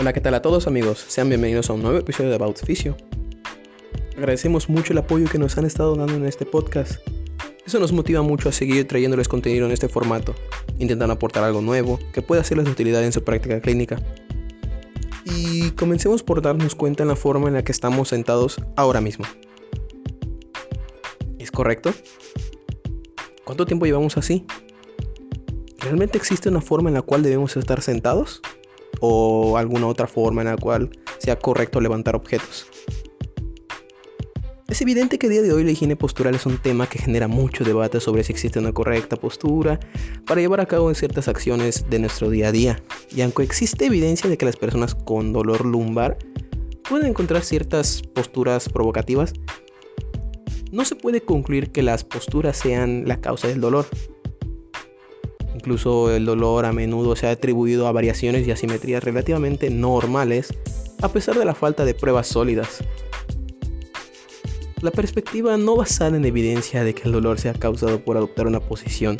Hola, ¿qué tal a todos amigos? Sean bienvenidos a un nuevo episodio de About Fisio. Agradecemos mucho el apoyo que nos han estado dando en este podcast. Eso nos motiva mucho a seguir trayéndoles contenido en este formato, intentando aportar algo nuevo que pueda hacerles de utilidad en su práctica clínica. Y comencemos por darnos cuenta en la forma en la que estamos sentados ahora mismo. ¿Es correcto? ¿Cuánto tiempo llevamos así? ¿Realmente existe una forma en la cual debemos estar sentados? ¿O alguna otra forma en la cual sea correcto levantar objetos? Es evidente que a día de hoy la higiene postural es un tema que genera mucho debate sobre si existe una correcta postura para llevar a cabo ciertas acciones de nuestro día a día. Y aunque existe evidencia de que las personas con dolor lumbar pueden encontrar ciertas posturas provocativas, no se puede concluir que las posturas sean la causa del dolor. Incluso el dolor a menudo se ha atribuido a variaciones y asimetrías relativamente normales a pesar de la falta de pruebas sólidas. La perspectiva no basada en evidencia de que el dolor sea causado por adoptar una posición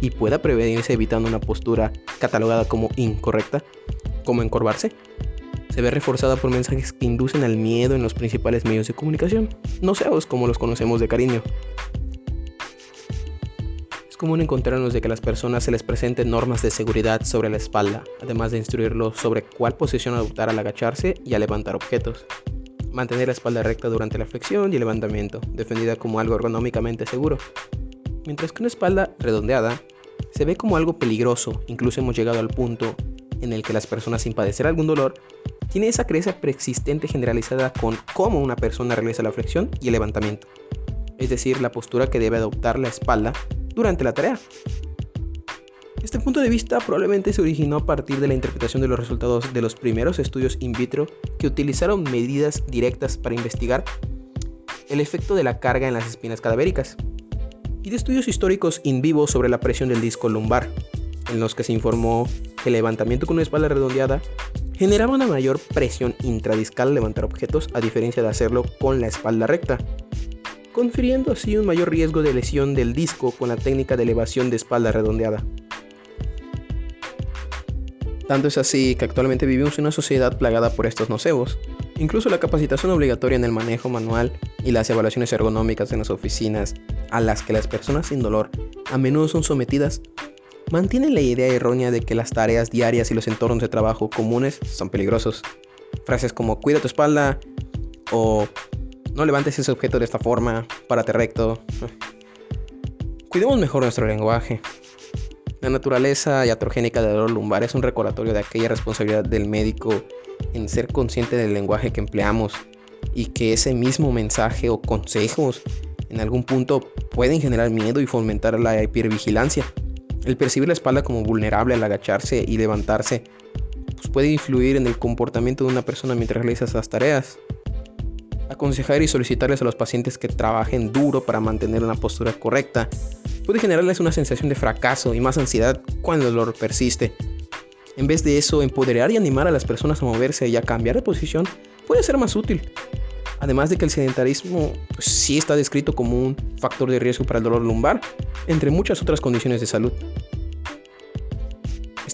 y pueda prevenirse evitando una postura catalogada como incorrecta, como encorvarse, se ve reforzada por mensajes que inducen al miedo en los principales medios de comunicación, no seos como los conocemos de cariño. Común encontrarnos de que a las personas se les presenten normas de seguridad sobre la espalda, además de instruirlos sobre cuál posición adoptar al agacharse y al levantar objetos mantener la espalda recta durante la flexión y el levantamiento, defendida como algo ergonómicamente seguro. Mientras que una espalda redondeada se ve como algo peligroso, incluso hemos llegado al punto en el que las personas sin padecer algún dolor tienen esa creencia preexistente generalizada con cómo una persona realiza la flexión y el levantamiento, es decir, la postura que debe adoptar la espalda durante la tarea. Este punto de vista probablemente se originó a partir de la interpretación de los resultados de los primeros estudios in vitro que utilizaron medidas directas para investigar el efecto de la carga en las espinas cadavéricas, y de estudios históricos in vivo sobre la presión del disco lumbar, en los que se informó que el levantamiento con una espalda redondeada generaba una mayor presión intradiscal al levantar objetos a diferencia de hacerlo con la espalda recta, confiriendo así un mayor riesgo de lesión del disco con la técnica de elevación de espalda redondeada. Tanto es así que actualmente vivimos en una sociedad plagada por estos nocebos. Incluso la capacitación obligatoria en el manejo manual y las evaluaciones ergonómicas en las oficinas, a las que las personas sin dolor a menudo son sometidas, mantienen la idea errónea de que las tareas diarias y los entornos de trabajo comunes son peligrosos. Frases como cuida tu espalda o no levantes ese objeto de esta forma, párate recto. Cuidemos mejor nuestro lenguaje, la naturaleza iatrogénica del dolor lumbar es un recordatorio de aquella responsabilidad del médico en ser consciente del lenguaje que empleamos y que ese mismo mensaje o consejos en algún punto pueden generar miedo y fomentar la hipervigilancia. El percibir la espalda como vulnerable al agacharse y levantarse pues puede influir en el comportamiento de una persona mientras realiza esas tareas. Aconsejar y solicitarles a los pacientes que trabajen duro para mantener una postura correcta puede generarles una sensación de fracaso y más ansiedad cuando el dolor persiste. En vez de eso, empoderar y animar a las personas a moverse y a cambiar de posición puede ser más útil. Además de que el sedentarismo sí está descrito como un factor de riesgo para el dolor lumbar, entre muchas otras condiciones de salud.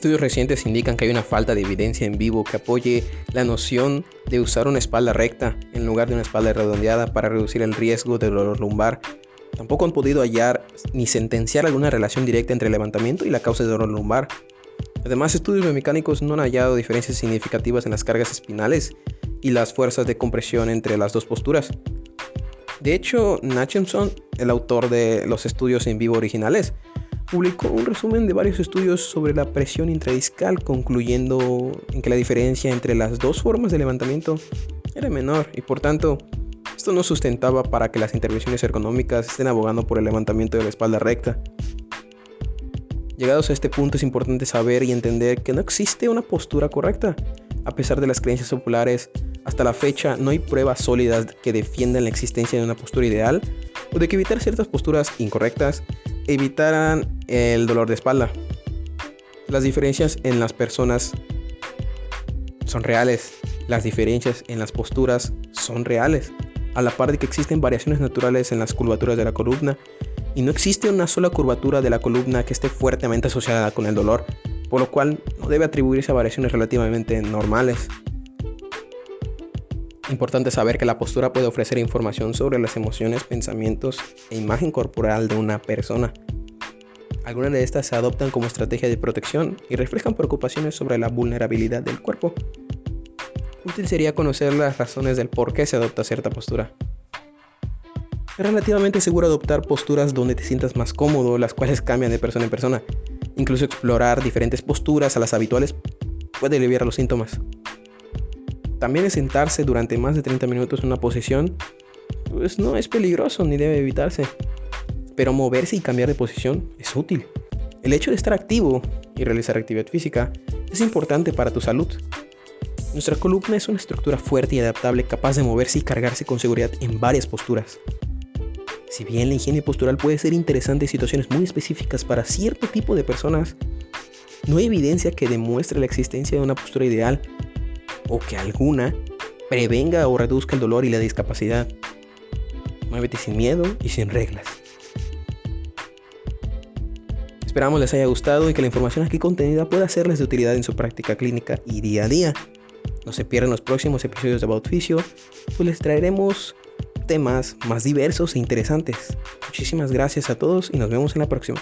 Estudios recientes indican que hay una falta de evidencia en vivo que apoye la noción de usar una espalda recta en lugar de una espalda redondeada para reducir el riesgo de dolor lumbar Tampoco han podido hallar ni sentenciar alguna relación directa entre el levantamiento y la causa de dolor lumbar. Además, estudios biomecánicos no han hallado diferencias significativas en las cargas espinales y las fuerzas de compresión entre las dos posturas. De hecho, Natchenson, el autor de los estudios en vivo originales, publicó un resumen de varios estudios sobre la presión intradiscal, concluyendo en que la diferencia entre las dos formas de levantamiento era menor y por tanto esto no sustentaba para que las intervenciones ergonómicas estén abogando por el levantamiento de la espalda recta. Llegados a este punto es importante saber y entender que no existe una postura correcta. A pesar de las creencias populares, hasta la fecha no hay pruebas sólidas que defiendan la existencia de una postura ideal o de que evitar ciertas posturas incorrectas evitaran el dolor de espalda. Las diferencias en las personas son reales, las diferencias en las posturas son reales a la par de que existen variaciones naturales en las curvaturas de la columna y no existe una sola curvatura de la columna que esté fuertemente asociada con el dolor, por lo cual no debe atribuirse a variaciones relativamente normales. Importante saber que la postura puede ofrecer información sobre las emociones, pensamientos e imagen corporal de una persona. Algunas de estas se adoptan como estrategia de protección y reflejan preocupaciones sobre la vulnerabilidad del cuerpo. Útil sería conocer las razones del por qué se adopta cierta postura. Es relativamente seguro adoptar posturas donde te sientas más cómodo, las cuales cambian de persona en persona. Incluso explorar diferentes posturas a las habituales puede aliviar los síntomas. También es sentarse durante más de 30 minutos en una posición, pues no es peligroso ni debe evitarse. Pero moverse y cambiar de posición es útil. El hecho de estar activo y realizar actividad física es importante para tu salud. Nuestra columna es una estructura fuerte y adaptable capaz de moverse y cargarse con seguridad en varias posturas. Si bien la higiene postural puede ser interesante en situaciones muy específicas para cierto tipo de personas, no hay evidencia que demuestre la existencia de una postura ideal o que alguna prevenga o reduzca el dolor y la discapacidad. Muévete sin miedo y sin reglas. Esperamos les haya gustado y que la información aquí contenida pueda serles de utilidad en su práctica clínica y día a día. No se pierdan los próximos episodios de About Physio, pues les traeremos temas más diversos e interesantes. Muchísimas gracias a todos y nos vemos en la próxima.